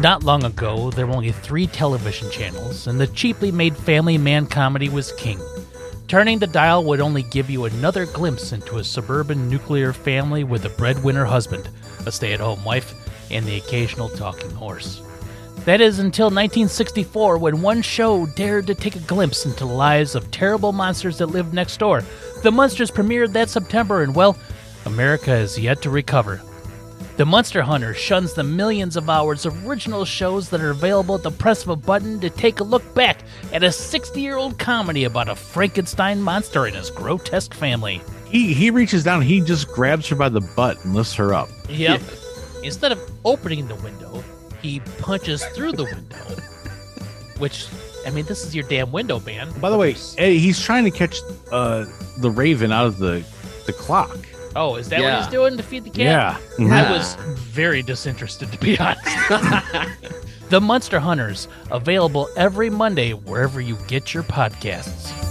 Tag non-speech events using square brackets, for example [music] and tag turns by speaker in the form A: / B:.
A: Not long ago, there were only three television channels, and the cheaply made family man comedy was king. Turning the dial would only give you another glimpse into a suburban nuclear family with a breadwinner husband, a stay at home wife, and the occasional talking horse. That is until 1964 when one show dared to take a glimpse into the lives of terrible monsters that lived next door. The Munsters premiered that September, and well, America is yet to recover. The Munster Hunter shuns the millions of hours of original shows that are available at the press of a button to take a look back at a 60 year old comedy about a Frankenstein monster and his grotesque family.
B: He he reaches down, he just grabs her by the butt and lifts her up.
A: Yep. Instead of opening the window, he punches through the window. Which, I mean, this is your damn window, man.
B: By the way, Eddie, he's trying to catch uh, the raven out of the the clock.
A: Oh, is that what he's doing to feed the cat?
B: Yeah.
A: I
C: mm-hmm.
A: was very disinterested, to be honest. [laughs] the Munster Hunters, available every Monday wherever you get your podcasts.